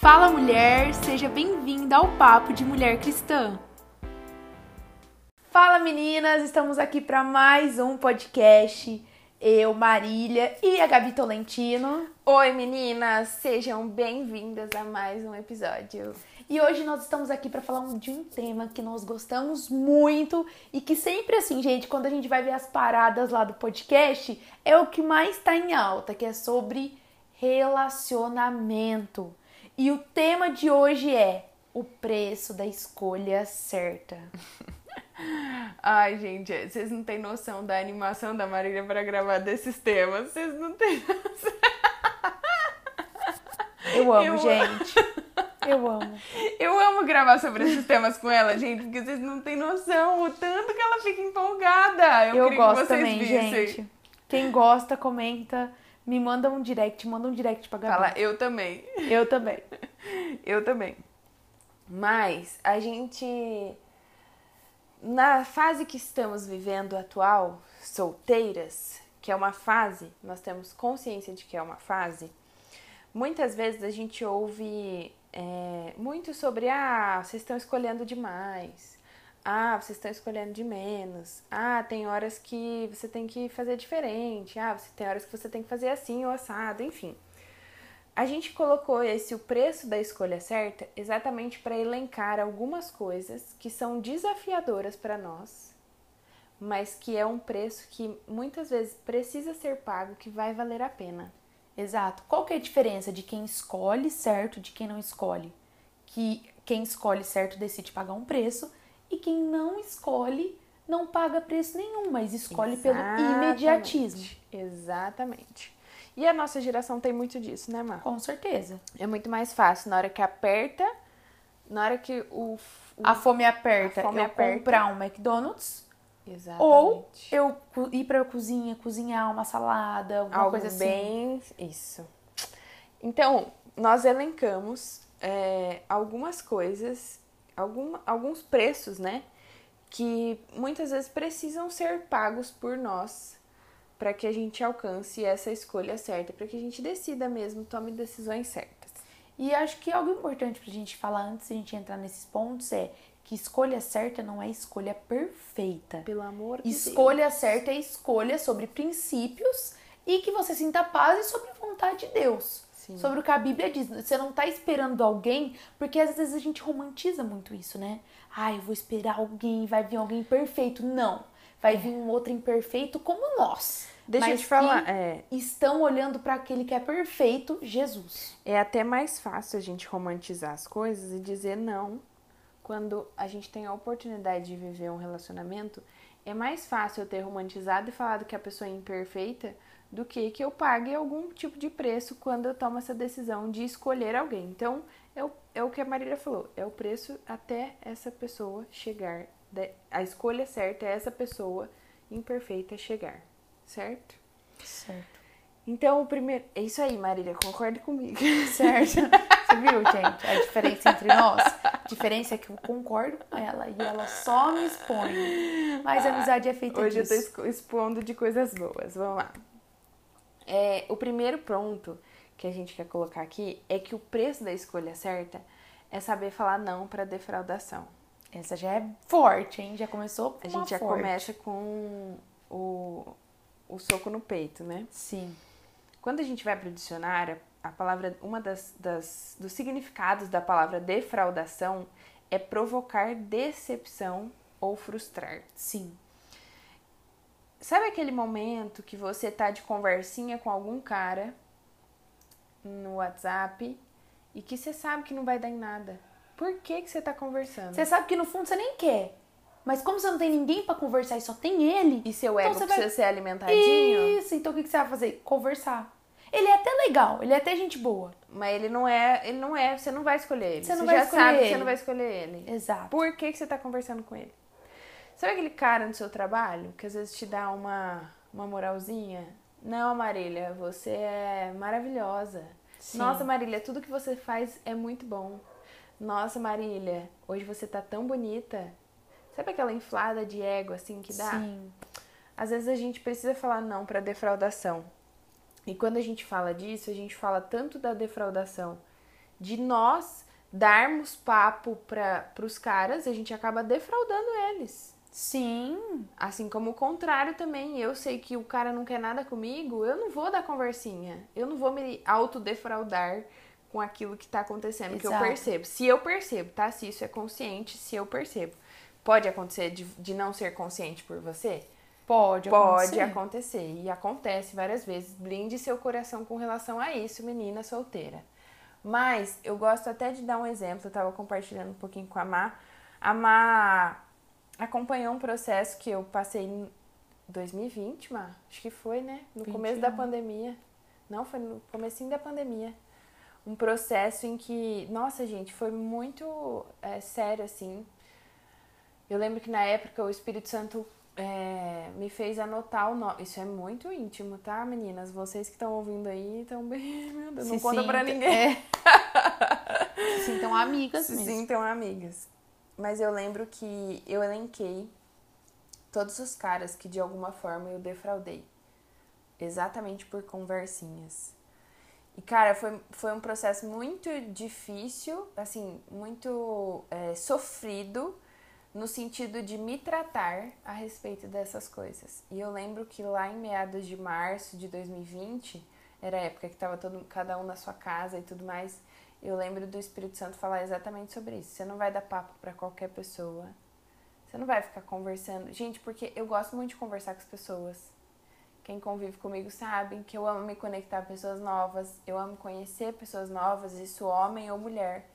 Fala mulher, seja bem-vinda ao Papo de Mulher Cristã. Fala meninas, estamos aqui para mais um podcast. Eu, Marília e a Gabi Tolentino. Oi meninas, sejam bem-vindas a mais um episódio. E hoje nós estamos aqui para falar de um tema que nós gostamos muito e que sempre assim, gente, quando a gente vai ver as paradas lá do podcast, é o que mais está em alta, que é sobre relacionamento. E o tema de hoje é o preço da escolha certa. Ai, gente, vocês não têm noção da animação da Marília para gravar desses temas. Vocês não têm noção. Eu amo, Eu... gente. Eu amo. Eu amo gravar sobre esses temas com ela, gente, porque vocês não têm noção o tanto que ela fica empolgada. Eu, Eu gosto também, vissem. gente. Quem gosta, comenta. Me manda um direct, manda um direct pra Gabi. Fala, eu também. Eu também. eu também. Mas a gente. Na fase que estamos vivendo atual, solteiras, que é uma fase, nós temos consciência de que é uma fase, muitas vezes a gente ouve é, muito sobre: ah, vocês estão escolhendo demais. Ah, vocês estão escolhendo de menos. Ah, tem horas que você tem que fazer diferente. Ah, você tem horas que você tem que fazer assim ou assado, enfim. A gente colocou esse o preço da escolha certa exatamente para elencar algumas coisas que são desafiadoras para nós, mas que é um preço que muitas vezes precisa ser pago, que vai valer a pena. Exato. Qual que é a diferença de quem escolhe certo de quem não escolhe? Que quem escolhe certo decide pagar um preço e quem não escolhe não paga preço nenhum, mas escolhe Exatamente. pelo imediatismo. Exatamente. E a nossa geração tem muito disso, né, Mar? Com certeza. É muito mais fácil na hora que aperta, na hora que o, o a fome aperta, a fome eu aperta. comprar um McDonald's. Exatamente. Ou eu ir pra cozinha, cozinhar uma salada, alguma Algo coisa assim. bem isso. Então, nós elencamos é, algumas coisas algum, alguns preços, né? Que muitas vezes precisam ser pagos por nós para que a gente alcance essa escolha certa, para que a gente decida mesmo, tome decisões certas. E acho que algo importante para a gente falar antes de a gente entrar nesses pontos é que escolha certa não é escolha perfeita. Pelo amor de escolha Deus. certa é escolha sobre princípios e que você sinta paz e sobre a vontade de Deus. Sim. sobre o que a Bíblia diz. Você não tá esperando alguém, porque às vezes a gente romantiza muito isso, né? Ah, eu vou esperar alguém, vai vir alguém perfeito. Não. Vai vir um outro imperfeito como nós. Deixa eu te falar, é... estão olhando para aquele que é perfeito, Jesus. É até mais fácil a gente romantizar as coisas e dizer não quando a gente tem a oportunidade de viver um relacionamento. É mais fácil eu ter romantizado e falado que a pessoa é imperfeita do que que eu pague algum tipo de preço quando eu tomo essa decisão de escolher alguém. Então, é o, é o que a Marília falou, é o preço até essa pessoa chegar. A escolha certa é essa pessoa imperfeita chegar, certo? Certo. Então, o primeiro. É isso aí, Marília, concorde comigo. Certo. Você viu, gente, a diferença entre nós? A diferença é que eu concordo com ela e ela só me expõe. Mas a amizade é feita Hoje disso. Hoje eu tô expondo de coisas boas. Vamos lá. É, o primeiro ponto que a gente quer colocar aqui é que o preço da escolha certa é saber falar não para defraudação. Essa já é forte, hein? Já começou com A gente já forte. começa com o, o soco no peito, né? Sim. Quando a gente vai para o dicionário, a palavra, uma das, das dos significados da palavra defraudação é provocar decepção ou frustrar. Sim. Sabe aquele momento que você tá de conversinha com algum cara no WhatsApp e que você sabe que não vai dar em nada? Por que que você tá conversando? Você sabe que no fundo você nem quer. Mas como você não tem ninguém para conversar e só tem ele. E seu ego então precisa vai... ser alimentadinho? Isso, então o que, que você vai fazer? Conversar. Ele é até legal, ele é até gente boa. Mas ele não é, ele não é, você não vai escolher ele. Você, não você vai já escolher sabe ele. que você não vai escolher ele. Exato. Por que, que você tá conversando com ele? Sabe aquele cara no seu trabalho que às vezes te dá uma, uma moralzinha? Não, Marília, você é maravilhosa. Sim. Nossa, Marília, tudo que você faz é muito bom. Nossa, Marília, hoje você tá tão bonita. Sabe aquela inflada de ego assim que dá? Sim. Às vezes a gente precisa falar não para defraudação. E quando a gente fala disso, a gente fala tanto da defraudação de nós darmos papo para os caras, a gente acaba defraudando eles. Sim. Assim como o contrário também. Eu sei que o cara não quer nada comigo, eu não vou dar conversinha. Eu não vou me autodefraudar com aquilo que tá acontecendo, Exato. que eu percebo. Se eu percebo, tá? Se isso é consciente, se eu percebo. Pode acontecer de, de não ser consciente por você? Pode, Pode acontecer. acontecer. E acontece várias vezes. Blinde seu coração com relação a isso, menina solteira. Mas eu gosto até de dar um exemplo. Eu tava compartilhando um pouquinho com a Má. A Má acompanhou um processo que eu passei em 2020, Má. Acho que foi, né? No 21. começo da pandemia. Não, foi no comecinho da pandemia. Um processo em que, nossa, gente, foi muito é, sério, assim. Eu lembro que na época o Espírito Santo é, me fez anotar o nome. Isso é muito íntimo, tá, meninas? Vocês que estão ouvindo aí estão bem. Meu Deus, não conta pra ninguém. É. Se sintam amigas Se mesmo. sintam amigas. Mas eu lembro que eu elenquei todos os caras que de alguma forma eu defraudei. Exatamente por conversinhas. E, cara, foi, foi um processo muito difícil, assim, muito é, sofrido no sentido de me tratar a respeito dessas coisas. E eu lembro que lá em meados de março de 2020, era a época que estava todo cada um na sua casa e tudo mais, eu lembro do Espírito Santo falar exatamente sobre isso. Você não vai dar papo para qualquer pessoa. Você não vai ficar conversando. Gente, porque eu gosto muito de conversar com as pessoas. Quem convive comigo sabe que eu amo me conectar a pessoas novas, eu amo conhecer pessoas novas, isso homem ou mulher.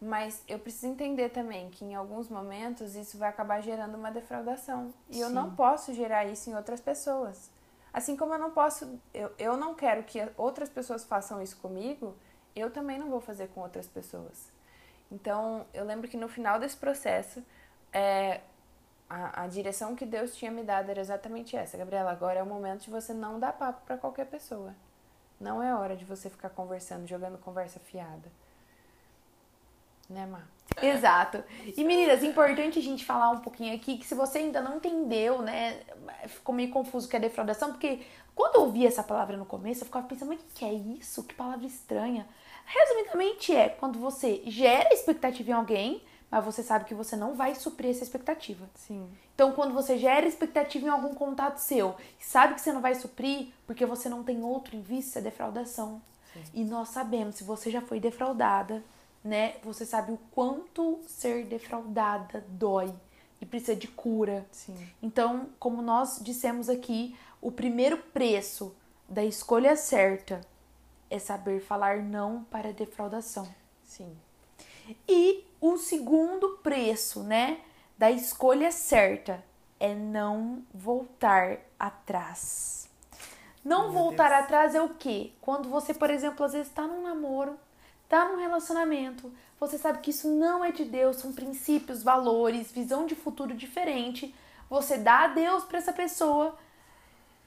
Mas eu preciso entender também que em alguns momentos isso vai acabar gerando uma defraudação. E Sim. eu não posso gerar isso em outras pessoas. Assim como eu não posso, eu, eu não quero que outras pessoas façam isso comigo, eu também não vou fazer com outras pessoas. Então, eu lembro que no final desse processo, é, a, a direção que Deus tinha me dado era exatamente essa. Gabriela, agora é o momento de você não dar papo para qualquer pessoa. Não é hora de você ficar conversando, jogando conversa fiada. Né, Má? Exato. E meninas, importante a gente falar um pouquinho aqui que se você ainda não entendeu, né, ficou meio confuso o que é defraudação, porque quando eu ouvi essa palavra no começo, eu ficava pensando, mas o que é isso? Que palavra estranha. Resumidamente é quando você gera expectativa em alguém, mas você sabe que você não vai suprir essa expectativa. Sim. Então, quando você gera expectativa em algum contato seu sabe que você não vai suprir porque você não tem outro em vista, é defraudação. Sim. E nós sabemos, se você já foi defraudada, né? Você sabe o quanto ser defraudada dói e precisa de cura. Sim. Então, como nós dissemos aqui, o primeiro preço da escolha certa é saber falar não para defraudação. Sim. E o segundo preço, né, da escolha certa é não voltar atrás. Não Meu voltar Deus. atrás é o quê? Quando você, por exemplo, às vezes está num namoro, tá num relacionamento, você sabe que isso não é de Deus, são princípios, valores, visão de futuro diferente. Você dá a Deus para essa pessoa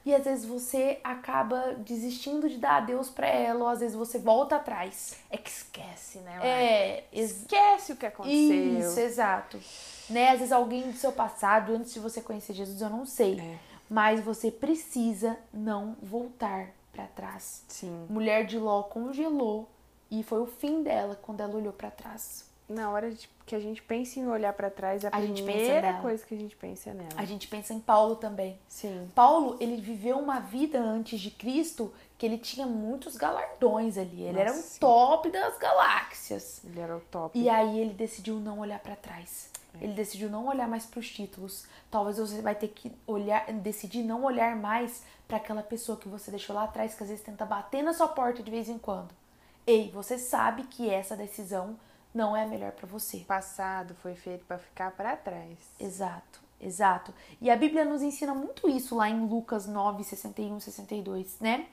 e às vezes você acaba desistindo de dar a Deus para ela, ou às vezes você volta atrás. É que esquece, né? É, esquece o que aconteceu. Isso, exato. Né? Às vezes alguém do seu passado, antes de você conhecer Jesus, eu não sei. É. Mas você precisa não voltar para trás. Sim. Mulher de Ló congelou e foi o fim dela quando ela olhou para trás. Na hora de, que a gente pensa em olhar para trás, a, a primeira coisa que a gente pensa é nela. A gente pensa em Paulo também. Sim. Paulo, ele viveu uma vida antes de Cristo que ele tinha muitos galardões ali. Ele Nossa, era o sim. top das galáxias. Ele era o top. E aí ele decidiu não olhar para trás. É. Ele decidiu não olhar mais para os títulos. Talvez você vai ter que olhar, decidir não olhar mais para aquela pessoa que você deixou lá atrás, que às vezes tenta bater na sua porta de vez em quando. Ei, você sabe que essa decisão não é melhor para você. O passado foi feito para ficar para trás. Exato, exato. E a Bíblia nos ensina muito isso lá em Lucas 9, 61, 62, né?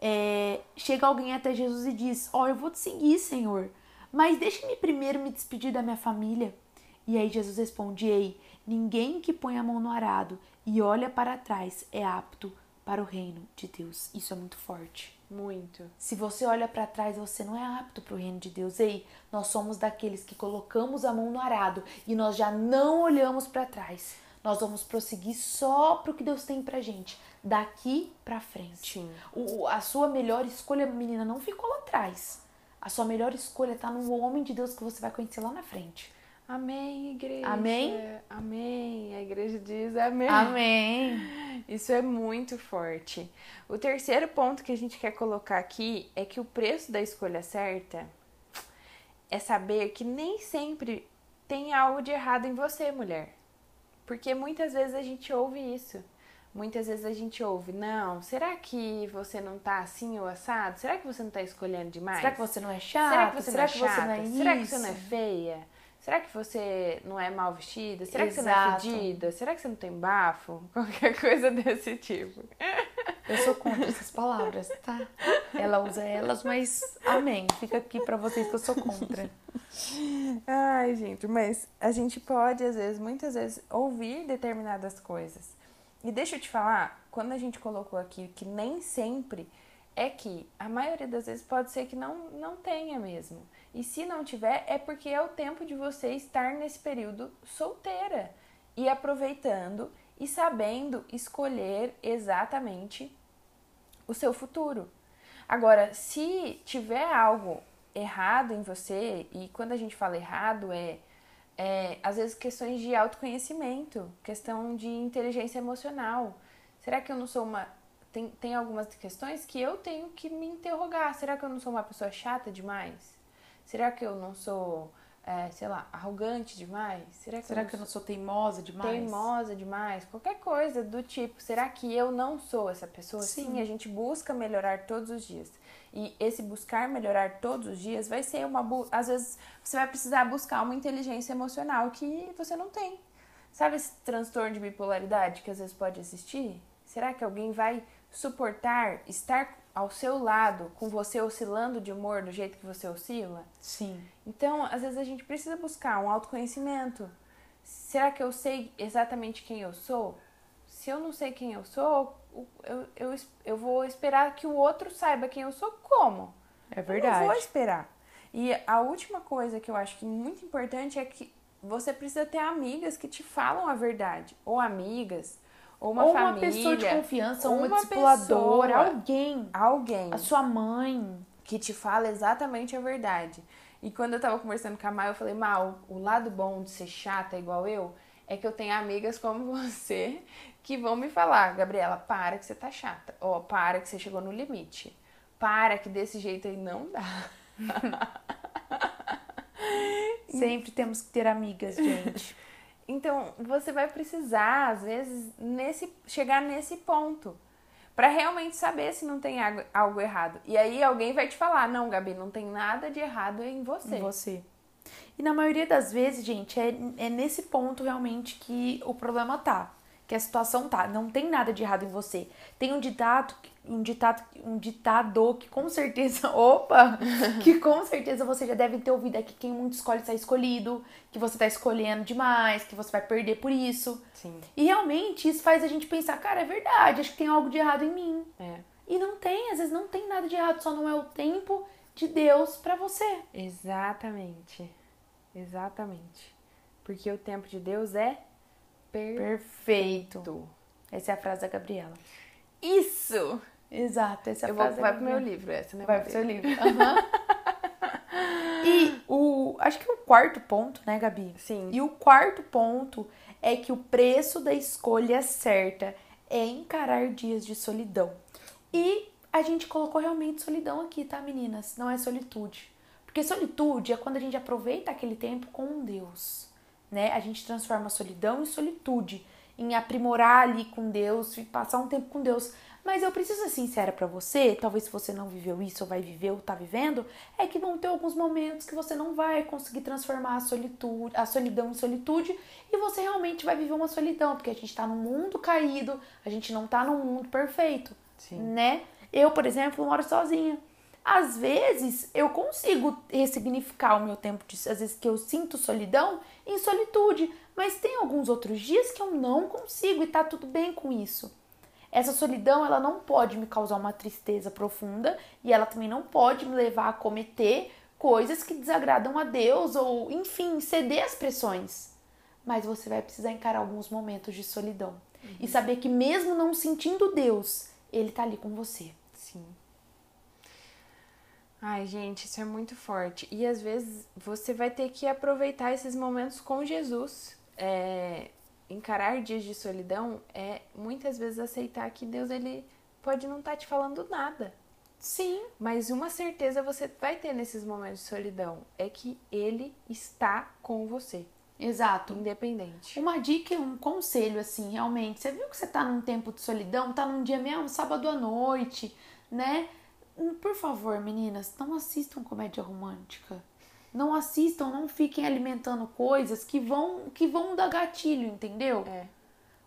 É, chega alguém até Jesus e diz: Ó, oh, eu vou te seguir, Senhor, mas deixe-me primeiro me despedir da minha família. E aí Jesus responde: Ei, ninguém que põe a mão no arado e olha para trás é apto para o reino de Deus. Isso é muito forte. Muito. Se você olha para trás, você não é apto para o reino de Deus. Ei, nós somos daqueles que colocamos a mão no arado e nós já não olhamos para trás. Nós vamos prosseguir só para o que Deus tem pra gente, daqui para frente. O, a sua melhor escolha, menina, não ficou lá atrás. A sua melhor escolha tá no homem de Deus que você vai conhecer lá na frente. Amém, igreja. Amém? Amém. A igreja diz amém. Amém. Isso é muito forte. O terceiro ponto que a gente quer colocar aqui é que o preço da escolha certa é saber que nem sempre tem algo de errado em você, mulher. Porque muitas vezes a gente ouve isso. Muitas vezes a gente ouve, não, será que você não tá assim ou assado? Será que você não tá escolhendo demais? Será que você não é chata? Será que você, será não, é que chata? você não é isso? Será que você não é feia? Será que você não é mal vestida? Será que você não é Exato. fedida? Será que você não tem bafo? Qualquer coisa desse tipo. Eu sou contra essas palavras, tá? Ela usa elas, mas amém. Fica aqui pra vocês que eu sou contra. Ai, gente, mas a gente pode, às vezes, muitas vezes, ouvir determinadas coisas. E deixa eu te falar, quando a gente colocou aqui que nem sempre é que a maioria das vezes pode ser que não, não tenha mesmo. E se não tiver, é porque é o tempo de você estar nesse período solteira e aproveitando e sabendo escolher exatamente o seu futuro. Agora, se tiver algo errado em você, e quando a gente fala errado é, é às vezes questões de autoconhecimento, questão de inteligência emocional. Será que eu não sou uma. Tem, tem algumas questões que eu tenho que me interrogar. Será que eu não sou uma pessoa chata demais? Será que eu não sou, é, sei lá, arrogante demais? Será que, Será eu, que eu não sou teimosa demais? teimosa demais? Qualquer coisa do tipo. Será que eu não sou essa pessoa? Sim. Sim, a gente busca melhorar todos os dias. E esse buscar melhorar todos os dias vai ser uma. Às vezes você vai precisar buscar uma inteligência emocional que você não tem. Sabe esse transtorno de bipolaridade que às vezes pode existir? Será que alguém vai suportar estar ao seu lado, com você oscilando de humor do jeito que você oscila? Sim. Então, às vezes a gente precisa buscar um autoconhecimento. Será que eu sei exatamente quem eu sou? Se eu não sei quem eu sou, eu, eu, eu vou esperar que o outro saiba quem eu sou como? É Eu não verdade. vou esperar. E a última coisa que eu acho que é muito importante é que você precisa ter amigas que te falam a verdade. Ou amigas, ou uma ou família. uma pessoa de confiança, ou uma, uma discipuladora, pessoa. alguém. Alguém A sua mãe. que te fala exatamente a verdade. E quando eu tava conversando com a Mai, eu falei, Mal, o lado bom de ser chata igual eu é que eu tenho amigas como você que vão me falar, Gabriela, para que você tá chata. Ó, para que você chegou no limite. Para que desse jeito aí não dá. Sempre temos que ter amigas, gente. Então, você vai precisar, às vezes, nesse chegar nesse ponto para realmente saber se não tem algo, errado. E aí alguém vai te falar: "Não, Gabi, não tem nada de errado em você". em você. E na maioria das vezes, gente, é, é nesse ponto realmente que o problema tá. Que a situação tá. Não tem nada de errado em você. Tem um ditado, um ditado, um ditado que com certeza. Opa! Que com certeza você já deve ter ouvido. É que quem muito escolhe está escolhido. Que você tá escolhendo demais. Que você vai perder por isso. Sim. E realmente isso faz a gente pensar, cara, é verdade, acho que tem algo de errado em mim. É. E não tem, às vezes não tem nada de errado, só não é o tempo de Deus pra você. Exatamente. Exatamente. Porque o tempo de Deus é Perfeito. perfeito. Essa é a frase da Gabriela. Isso! Exato, essa é a Eu vou, frase vai da pro meu livro essa, né? Vai pro seu livro. Aham. e o. Acho que o quarto ponto, né, Gabi? Sim. E o quarto ponto é que o preço da escolha certa é encarar dias de solidão. E a gente colocou realmente solidão aqui, tá, meninas? Não é solitude. Porque solitude é quando a gente aproveita aquele tempo com Deus, né? A gente transforma a solidão em solitude, em aprimorar ali com Deus, e passar um tempo com Deus. Mas eu preciso ser sincera pra você, talvez se você não viveu isso ou vai viver ou tá vivendo, é que vão ter alguns momentos que você não vai conseguir transformar a solitude, a solidão em solitude e você realmente vai viver uma solidão, porque a gente tá num mundo caído, a gente não tá num mundo perfeito, Sim. né? Eu, por exemplo, moro sozinha. Às vezes eu consigo ressignificar o meu tempo de, às vezes que eu sinto solidão em solitude, mas tem alguns outros dias que eu não consigo e tá tudo bem com isso. Essa solidão, ela não pode me causar uma tristeza profunda e ela também não pode me levar a cometer coisas que desagradam a Deus ou, enfim, ceder às pressões. Mas você vai precisar encarar alguns momentos de solidão e saber que mesmo não sentindo Deus, ele tá ali com você. Ai, gente, isso é muito forte. E às vezes você vai ter que aproveitar esses momentos com Jesus. É, encarar dias de solidão é muitas vezes aceitar que Deus ele pode não estar tá te falando nada. Sim. Mas uma certeza você vai ter nesses momentos de solidão é que ele está com você. Exato. Independente. Uma dica um conselho, assim, realmente. Você viu que você tá num tempo de solidão, tá num dia mesmo, sábado à noite, né? Por favor, meninas, não assistam comédia romântica. Não assistam, não fiquem alimentando coisas que vão que vão dar gatilho, entendeu? É.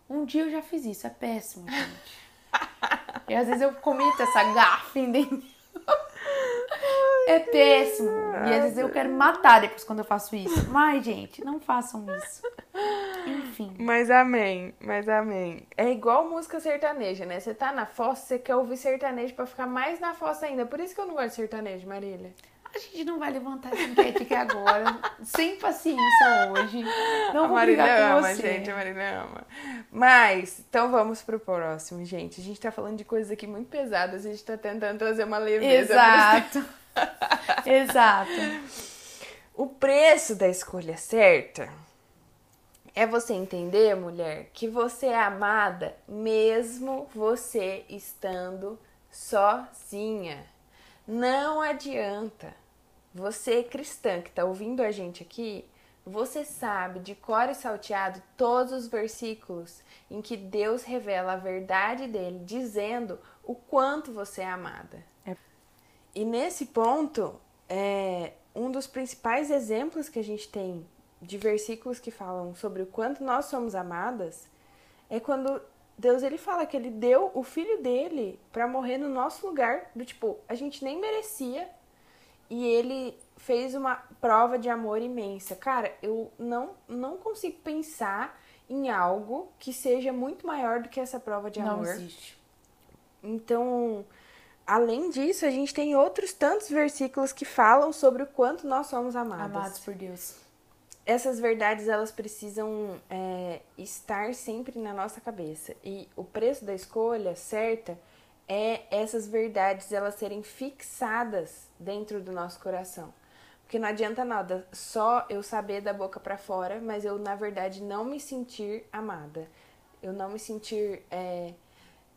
Um dia eu já fiz isso, é péssimo, gente. e às vezes eu cometo essa gafe, entendeu? É péssimo. E às vezes eu quero matar depois quando eu faço isso. Mas, gente, não façam isso. Enfim. Mas amém, mas amém. É igual música sertaneja, né? Você tá na fossa, você quer ouvir sertanejo pra ficar mais na fossa ainda. Por isso que eu não gosto de sertanejo, Marília. A gente não vai levantar essa enquete aqui agora. Sem paciência hoje. Não vou a Marília com ama, você. gente. A Marília ama. Mas, então vamos pro próximo, gente. A gente tá falando de coisas aqui muito pesadas. A gente tá tentando trazer uma leveza. Exato. Exato. O preço da escolha certa é você entender, mulher, que você é amada mesmo você estando sozinha. Não adianta. Você cristã que está ouvindo a gente aqui, você sabe de cor e salteado todos os versículos em que Deus revela a verdade dele, dizendo o quanto você é amada. É. E nesse ponto, é, um dos principais exemplos que a gente tem de versículos que falam sobre o quanto nós somos amadas é quando Deus ele fala que ele deu o filho dele para morrer no nosso lugar, do tipo, a gente nem merecia, e ele fez uma prova de amor imensa. Cara, eu não não consigo pensar em algo que seja muito maior do que essa prova de Não amor. existe. Então, além disso, a gente tem outros tantos versículos que falam sobre o quanto nós somos amadas. Amados por Deus. Essas verdades elas precisam é, estar sempre na nossa cabeça e o preço da escolha certa é essas verdades elas serem fixadas dentro do nosso coração. Porque não adianta nada só eu saber da boca para fora, mas eu na verdade não me sentir amada. Eu não me sentir é,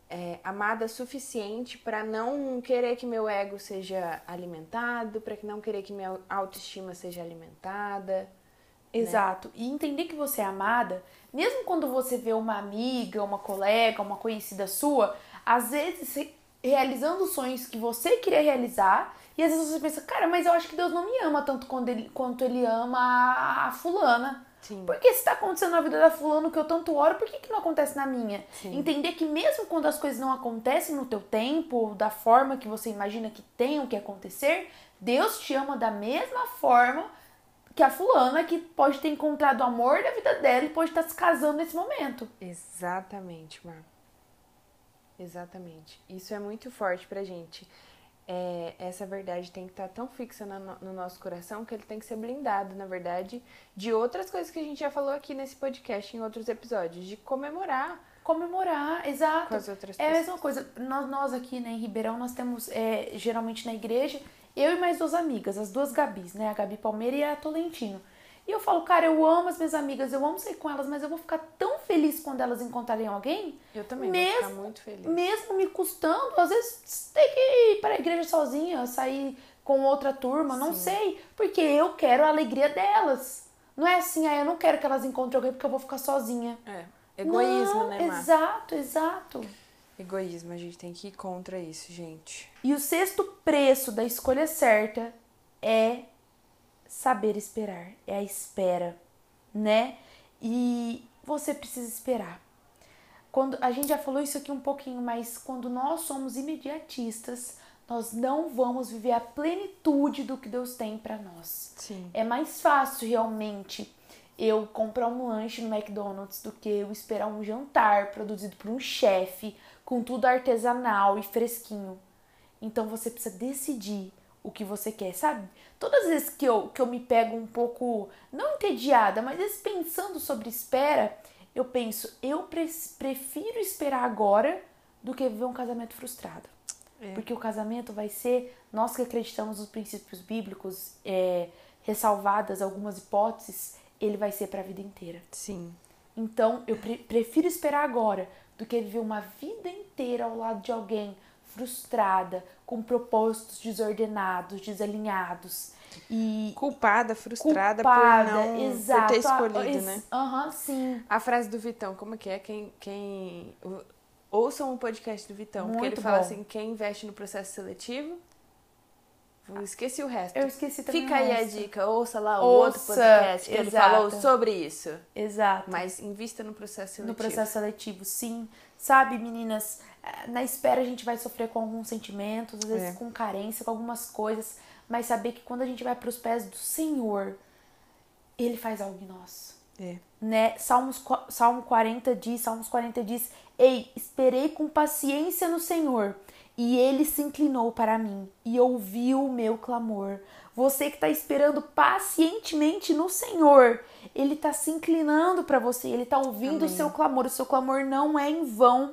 é, amada suficiente para não querer que meu ego seja alimentado, para que não querer que minha autoestima seja alimentada. Exato. E entender que você é amada, mesmo quando você vê uma amiga, uma colega, uma conhecida sua, às vezes realizando sonhos que você queria realizar, e às vezes você pensa, cara, mas eu acho que Deus não me ama tanto quando ele, quanto ele ama a, fulana. Sim. Por que se tá acontecendo na vida da fulano que eu tanto oro, por que, que não acontece na minha? Sim. Entender que mesmo quando as coisas não acontecem no teu tempo, da forma que você imagina que tenham que acontecer, Deus te ama da mesma forma que a fulana que pode ter encontrado o amor da vida dela e pode estar se casando nesse momento. Exatamente, Mar. Exatamente. Isso é muito forte pra gente. É, essa verdade tem que estar tão fixa no, no nosso coração que ele tem que ser blindado, na verdade, de outras coisas que a gente já falou aqui nesse podcast, em outros episódios, de comemorar Comemorar, exato. com as outras É a pessoas. mesma coisa. Nós, nós aqui né, em Ribeirão, nós temos, é, geralmente na igreja, eu e mais duas amigas, as duas Gabis, né? A Gabi Palmeira e a Tolentino. E eu falo, cara, eu amo as minhas amigas, eu amo sair com elas, mas eu vou ficar tão feliz quando elas encontrarem alguém, Eu também mesmo, vou ficar muito feliz. mesmo me custando, às vezes ter que ir para a igreja sozinha, sair com outra turma, não Sim. sei, porque eu quero a alegria delas. Não é assim, ah, eu não quero que elas encontrem alguém porque eu vou ficar sozinha. É. Egoísmo, Não, né, Mar? Exato, exato. Egoísmo, a gente tem que ir contra isso, gente. E o sexto preço da escolha certa é saber esperar, é a espera, né? E você precisa esperar. Quando a gente já falou isso aqui um pouquinho, mas quando nós somos imediatistas, nós não vamos viver a plenitude do que Deus tem para nós. Sim. É mais fácil realmente eu comprar um lanche no McDonald's do que eu esperar um jantar produzido por um chefe com tudo artesanal e fresquinho. Então você precisa decidir o que você quer, sabe? Todas as vezes que eu, que eu me pego um pouco, não entediada, mas às vezes pensando sobre espera, eu penso, eu pre- prefiro esperar agora do que viver um casamento frustrado. É. Porque o casamento vai ser, nós que acreditamos nos princípios bíblicos, é, ressalvadas algumas hipóteses, ele vai ser para a vida inteira. Sim. Então, eu pre prefiro esperar agora do que viver uma vida inteira ao lado de alguém frustrada, com propósitos desordenados, desalinhados e culpada, frustrada culpada, por não exato, por ter escolhido, né? Aham, uhum, sim. A frase do Vitão, como que é? Quem quem ouçam o podcast do Vitão, Muito porque ele fala assim, quem investe no processo seletivo esqueci o resto. Eu esqueci também. Fica aí a dica, ouça lá o ouça, outro podcast que exato. ele falou sobre isso. Exato. Mas invista no processo seletivo. No processo seletivo, sim. Sabe, meninas, eh, na espera a gente vai sofrer com alguns sentimentos, às vezes é. com carência, com algumas coisas, mas saber que quando a gente vai para os pés do Senhor, ele faz algo em nós. É. Né? Salmos, Salmo 40 diz, Salmos 40 diz: "Ei, esperei com paciência no Senhor, e ele se inclinou para mim e ouviu o meu clamor. Você que está esperando pacientemente no Senhor, ele está se inclinando para você, ele está ouvindo Amém. o seu clamor. O seu clamor não é em vão.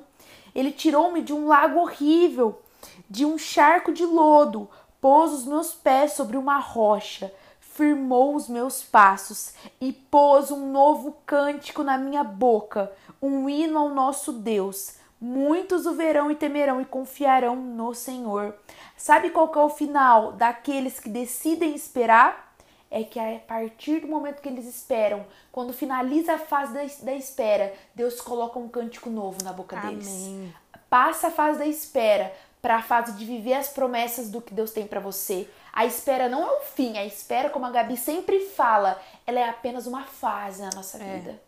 Ele tirou-me de um lago horrível, de um charco de lodo, pôs os meus pés sobre uma rocha, firmou os meus passos e pôs um novo cântico na minha boca, um hino ao nosso Deus. Muitos o verão e temerão e confiarão no Senhor. Sabe qual é o final daqueles que decidem esperar? É que a partir do momento que eles esperam, quando finaliza a fase da, da espera, Deus coloca um cântico novo na boca Amém. deles. Passa a fase da espera para a fase de viver as promessas do que Deus tem para você. A espera não é o fim, a espera, como a Gabi sempre fala, ela é apenas uma fase na nossa é. vida.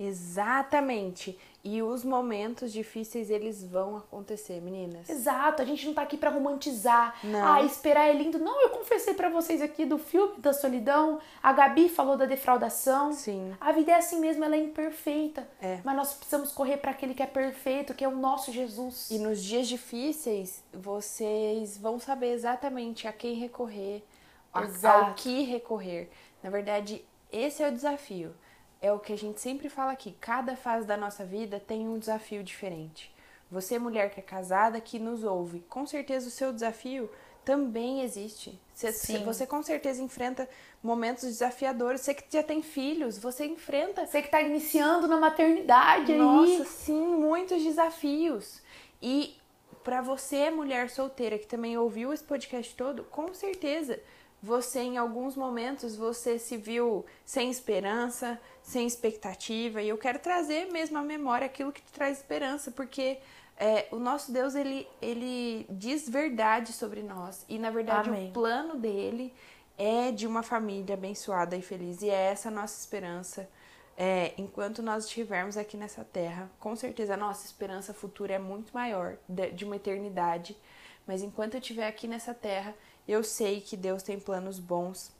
Exatamente. E os momentos difíceis, eles vão acontecer, meninas. Exato, a gente não tá aqui para romantizar. Não. Ah, esperar é lindo. Não, eu confessei para vocês aqui do filme da solidão. A Gabi falou da defraudação. Sim. A vida é assim mesmo, ela é imperfeita. É. Mas nós precisamos correr para aquele que é perfeito, que é o nosso Jesus. E nos dias difíceis, vocês vão saber exatamente a quem recorrer, Exato. ao que recorrer. Na verdade, esse é o desafio é o que a gente sempre fala aqui: cada fase da nossa vida tem um desafio diferente. Você, mulher que é casada, que nos ouve, com certeza o seu desafio também existe. Você, você com certeza enfrenta momentos desafiadores. Você que já tem filhos, você enfrenta. Você que está iniciando na maternidade Nossa, aí. Nossa, sim, muitos desafios. E para você, mulher solteira, que também ouviu esse podcast todo, com certeza você em alguns momentos você se viu sem esperança, sem expectativa, e eu quero trazer mesmo à memória aquilo que te traz esperança, porque é, o nosso Deus ele, ele diz verdade sobre nós, e na verdade Amém. o plano dele é de uma família abençoada e feliz, e é essa a nossa esperança. É, enquanto nós estivermos aqui nessa terra, com certeza a nossa esperança futura é muito maior, de, de uma eternidade. Mas enquanto eu estiver aqui nessa terra, eu sei que Deus tem planos bons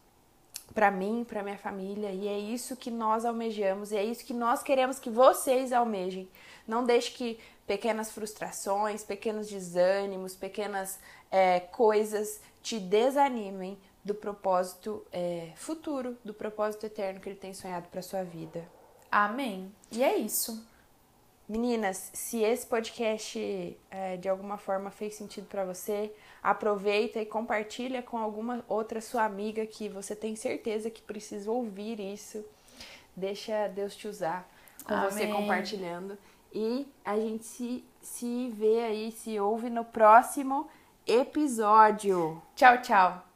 para mim, para minha família, e é isso que nós almejamos, e é isso que nós queremos que vocês almejem. Não deixe que pequenas frustrações, pequenos desânimos, pequenas é, coisas te desanimem do propósito é, futuro, do propósito eterno que Ele tem sonhado para sua vida. Amém. E é isso. Meninas, se esse podcast é, de alguma forma fez sentido para você, aproveita e compartilha com alguma outra sua amiga que você tem certeza que precisa ouvir isso. Deixa Deus te usar com Amém. você compartilhando. E a gente se, se vê aí, se ouve no próximo episódio. Tchau, tchau.